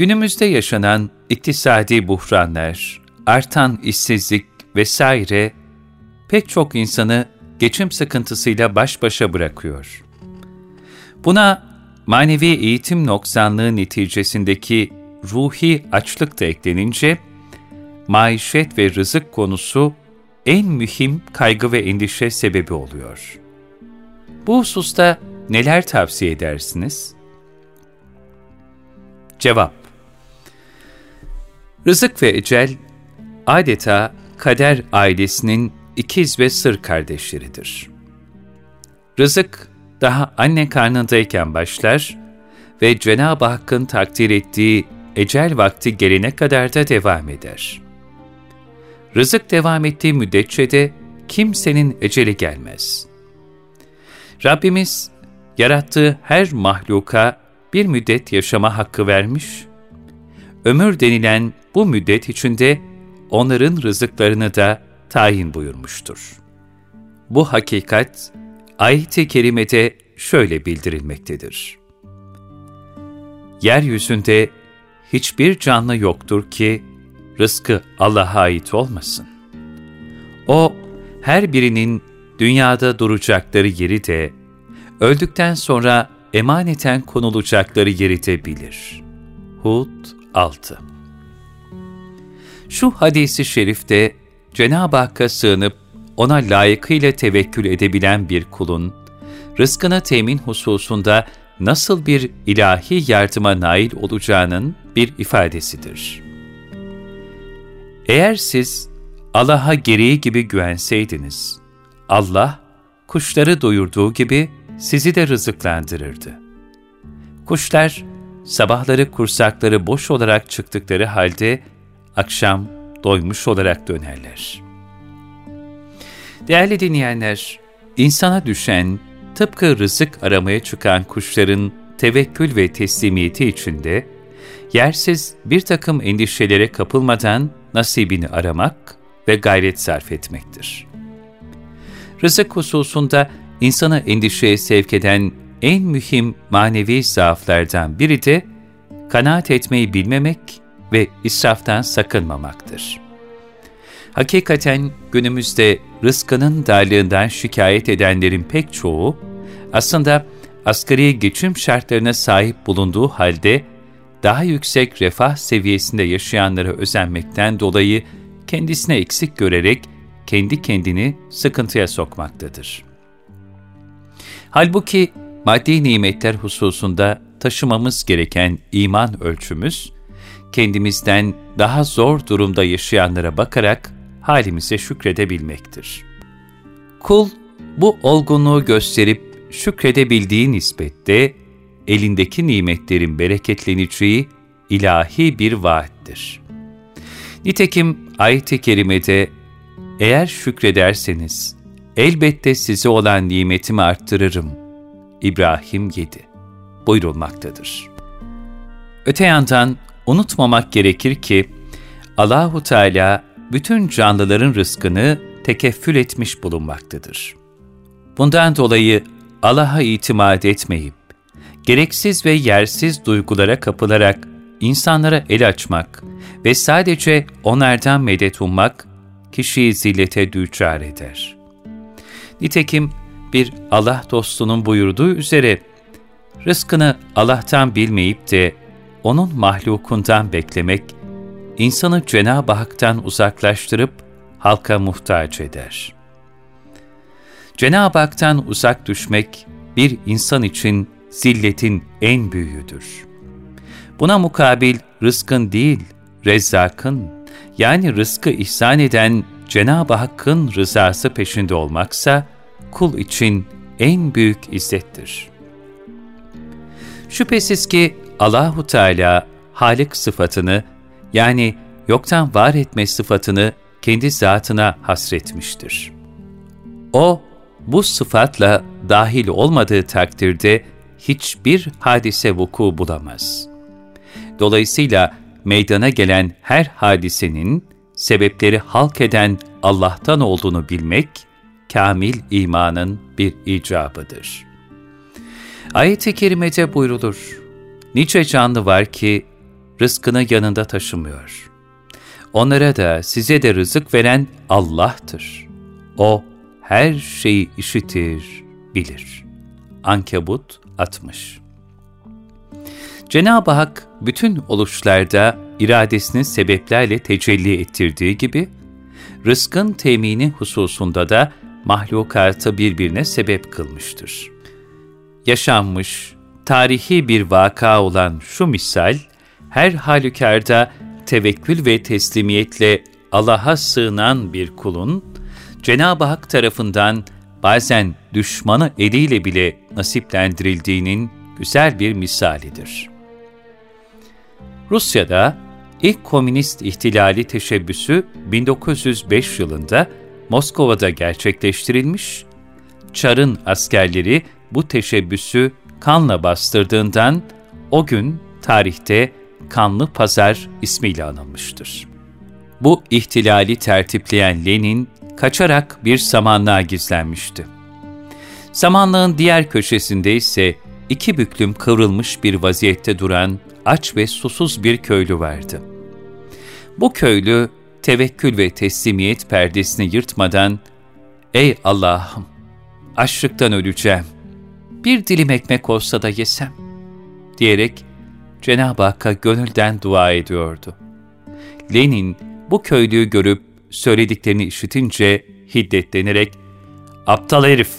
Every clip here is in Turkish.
Günümüzde yaşanan iktisadi buhranlar, artan işsizlik vesaire pek çok insanı geçim sıkıntısıyla baş başa bırakıyor. Buna manevi eğitim noksanlığı neticesindeki ruhi açlık da eklenince, maişet ve rızık konusu en mühim kaygı ve endişe sebebi oluyor. Bu hususta neler tavsiye edersiniz? Cevap Rızık ve ecel adeta kader ailesinin ikiz ve sır kardeşleridir. Rızık daha anne karnındayken başlar ve Cenab-ı Hakk'ın takdir ettiği ecel vakti gelene kadar da devam eder. Rızık devam ettiği müddetçe de kimsenin eceli gelmez. Rabbimiz yarattığı her mahluka bir müddet yaşama hakkı vermiş, ömür denilen bu müddet içinde onların rızıklarını da tayin buyurmuştur. Bu hakikat ayet-i kerimede şöyle bildirilmektedir. Yeryüzünde hiçbir canlı yoktur ki rızkı Allah'a ait olmasın. O, her birinin dünyada duracakları yeri de, öldükten sonra emaneten konulacakları yeri de bilir. Hud 6 şu hadisi şerifte Cenab-ı Hakk'a sığınıp ona layıkıyla tevekkül edebilen bir kulun, rızkına temin hususunda nasıl bir ilahi yardıma nail olacağının bir ifadesidir. Eğer siz Allah'a gereği gibi güvenseydiniz, Allah, kuşları doyurduğu gibi sizi de rızıklandırırdı. Kuşlar, sabahları kursakları boş olarak çıktıkları halde akşam doymuş olarak dönerler. Değerli dinleyenler, insana düşen, tıpkı rızık aramaya çıkan kuşların tevekkül ve teslimiyeti içinde, yersiz bir takım endişelere kapılmadan nasibini aramak ve gayret sarf etmektir. Rızık hususunda insana endişeye sevk eden en mühim manevi zaaflardan biri de kanaat etmeyi bilmemek ve israftan sakınmamaktır. Hakikaten günümüzde rızkının darlığından şikayet edenlerin pek çoğu, aslında asgari geçim şartlarına sahip bulunduğu halde daha yüksek refah seviyesinde yaşayanlara özenmekten dolayı kendisine eksik görerek kendi kendini sıkıntıya sokmaktadır. Halbuki maddi nimetler hususunda taşımamız gereken iman ölçümüz, kendimizden daha zor durumda yaşayanlara bakarak halimize şükredebilmektir. Kul bu olgunluğu gösterip şükredebildiği nispette elindeki nimetlerin bereketleneceği ilahi bir vaattir. Nitekim ayet-i kerimede eğer şükrederseniz elbette size olan nimetimi arttırırım. İbrahim 7 buyurulmaktadır. Öte yandan Unutmamak gerekir ki Allahu Teala bütün canlıların rızkını tekeffül etmiş bulunmaktadır. Bundan dolayı Allah'a itimat etmeyip, gereksiz ve yersiz duygulara kapılarak insanlara el açmak ve sadece onlardan medet ummak, kişiyi zillete düçar eder. Nitekim bir Allah dostunun buyurduğu üzere, rızkını Allah'tan bilmeyip de onun mahlukundan beklemek, insanı Cenab-ı Hak'tan uzaklaştırıp halka muhtaç eder. Cenab-ı Hak'tan uzak düşmek, bir insan için zilletin en büyüğüdür. Buna mukabil rızkın değil, rezzakın, yani rızkı ihsan eden Cenab-ı Hakk'ın rızası peşinde olmaksa, kul için en büyük izzettir. Şüphesiz ki Allahu Teala Halik sıfatını Yani yoktan var etme sıfatını kendi zatına hasretmiştir. O, bu sıfatla dahil olmadığı takdirde hiçbir hadise vuku bulamaz. Dolayısıyla meydana gelen her hadisenin sebepleri halk eden Allah'tan olduğunu bilmek, kamil imanın bir icabıdır. Ayet-i kerimede buyrulur, nice canlı var ki rızkını yanında taşımıyor. Onlara da size de rızık veren Allah'tır. O her şeyi işitir, bilir. Ankebut 60 Cenab-ı Hak bütün oluşlarda iradesini sebeplerle tecelli ettirdiği gibi, rızkın temini hususunda da mahlukatı birbirine sebep kılmıştır. Yaşanmış, tarihi bir vaka olan şu misal, her halükarda tevekkül ve teslimiyetle Allah'a sığınan bir kulun, Cenab-ı Hak tarafından bazen düşmanı eliyle bile nasiplendirildiğinin güzel bir misalidir. Rusya'da ilk komünist ihtilali teşebbüsü 1905 yılında Moskova'da gerçekleştirilmiş, Çar'ın askerleri bu teşebbüsü kanla bastırdığından o gün tarihte Kanlı Pazar ismiyle anılmıştır. Bu ihtilali tertipleyen Lenin, kaçarak bir samanlığa gizlenmişti. Samanlığın diğer köşesinde ise iki büklüm kıvrılmış bir vaziyette duran aç ve susuz bir köylü vardı. Bu köylü tevekkül ve teslimiyet perdesini yırtmadan ''Ey Allah'ım, açlıktan öleceğim, bir dilim ekmek olsa da yesem.'' diyerek Cenab-ı Hakk'a gönülden dua ediyordu. Lenin bu köylüyü görüp söylediklerini işitince hiddetlenerek ''Aptal herif,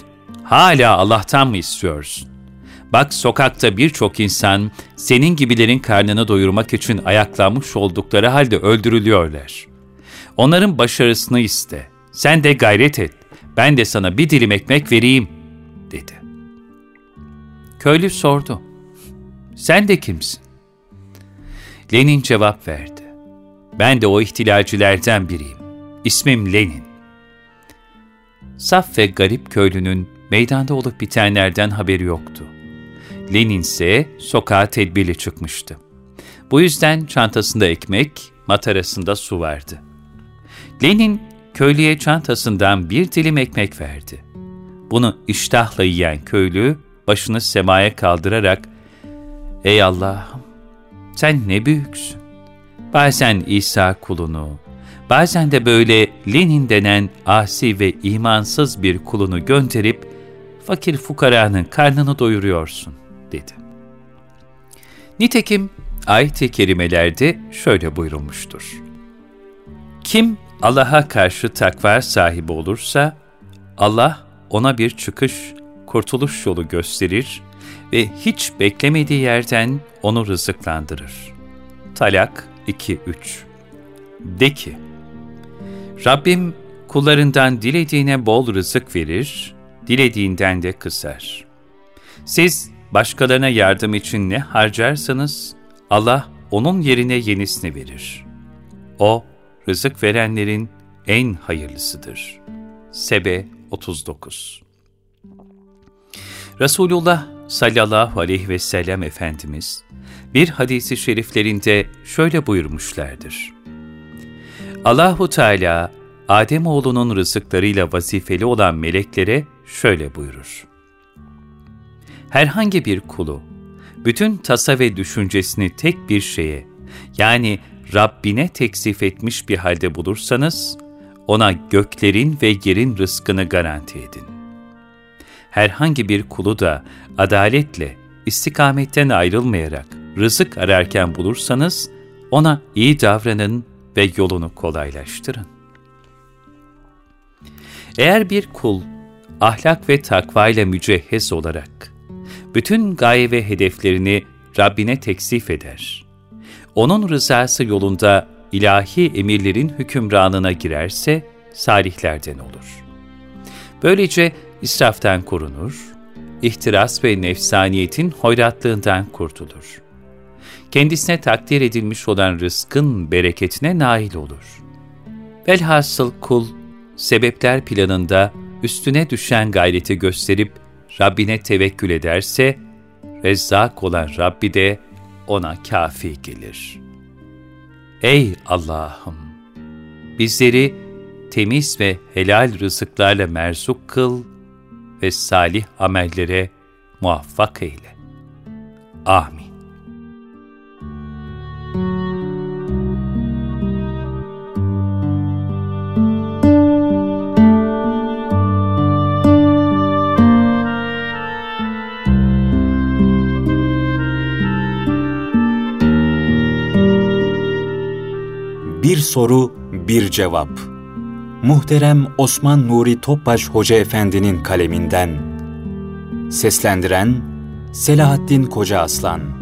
hala Allah'tan mı istiyorsun? Bak sokakta birçok insan senin gibilerin karnını doyurmak için ayaklanmış oldukları halde öldürülüyorlar. Onların başarısını iste. Sen de gayret et. Ben de sana bir dilim ekmek vereyim.'' dedi. Köylü sordu. ''Sen de kimsin?'' Lenin cevap verdi. ''Ben de o ihtilalcilerden biriyim. İsmim Lenin.'' Saf ve garip köylünün meydanda olup bitenlerden haberi yoktu. Lenin ise sokağa tedbirli çıkmıştı. Bu yüzden çantasında ekmek, matarasında su vardı. Lenin köylüye çantasından bir dilim ekmek verdi. Bunu iştahla yiyen köylü başını semaya kaldırarak ''Ey Allah'ım, sen ne büyüksün. Bazen İsa kulunu, bazen de böyle Lenin denen asi ve imansız bir kulunu gönderip fakir fukaranın karnını doyuruyorsun, dedi. Nitekim ayet-i kerimelerde şöyle buyurulmuştur. Kim Allah'a karşı takva sahibi olursa, Allah ona bir çıkış, kurtuluş yolu gösterir ve hiç beklemediği yerden onu rızıklandırır. Talak 2-3 De ki, Rabbim kullarından dilediğine bol rızık verir, dilediğinden de kısar. Siz başkalarına yardım için ne harcarsanız, Allah onun yerine yenisini verir. O, rızık verenlerin en hayırlısıdır. Sebe 39 Resulullah sallallahu aleyhi ve sellem Efendimiz, bir hadisi şeriflerinde şöyle buyurmuşlardır. Allahu Teala, Adem oğlunun rızıklarıyla vazifeli olan meleklere şöyle buyurur. Herhangi bir kulu, bütün tasa ve düşüncesini tek bir şeye, yani Rabbine teksif etmiş bir halde bulursanız, ona göklerin ve yerin rızkını garanti edin. Herhangi bir kulu da adaletle, istikametten ayrılmayarak rızık ararken bulursanız, ona iyi davranın ve yolunu kolaylaştırın. Eğer bir kul, ahlak ve takva ile mücehhez olarak, bütün gaye ve hedeflerini Rabbine teksif eder, onun rızası yolunda ilahi emirlerin hükümranına girerse, salihlerden olur. Böylece israftan korunur, ihtiras ve nefsaniyetin hoyratlığından kurtulur. kendisine takdir edilmiş olan rızkın bereketine nail olur. Velhasıl kul, sebepler planında üstüne düşen gayreti gösterip Rabbine tevekkül ederse, Rezzak olan Rabbi de ona kafi gelir. Ey Allah'ım! Bizleri temiz ve helal rızıklarla merzuk kıl ve salih amellere muvaffak eyle. Amin. Bir soru, bir cevap. Muhterem Osman Nuri Topbaş Hoca Efendi'nin kaleminden. Seslendiren Selahattin Koca Aslan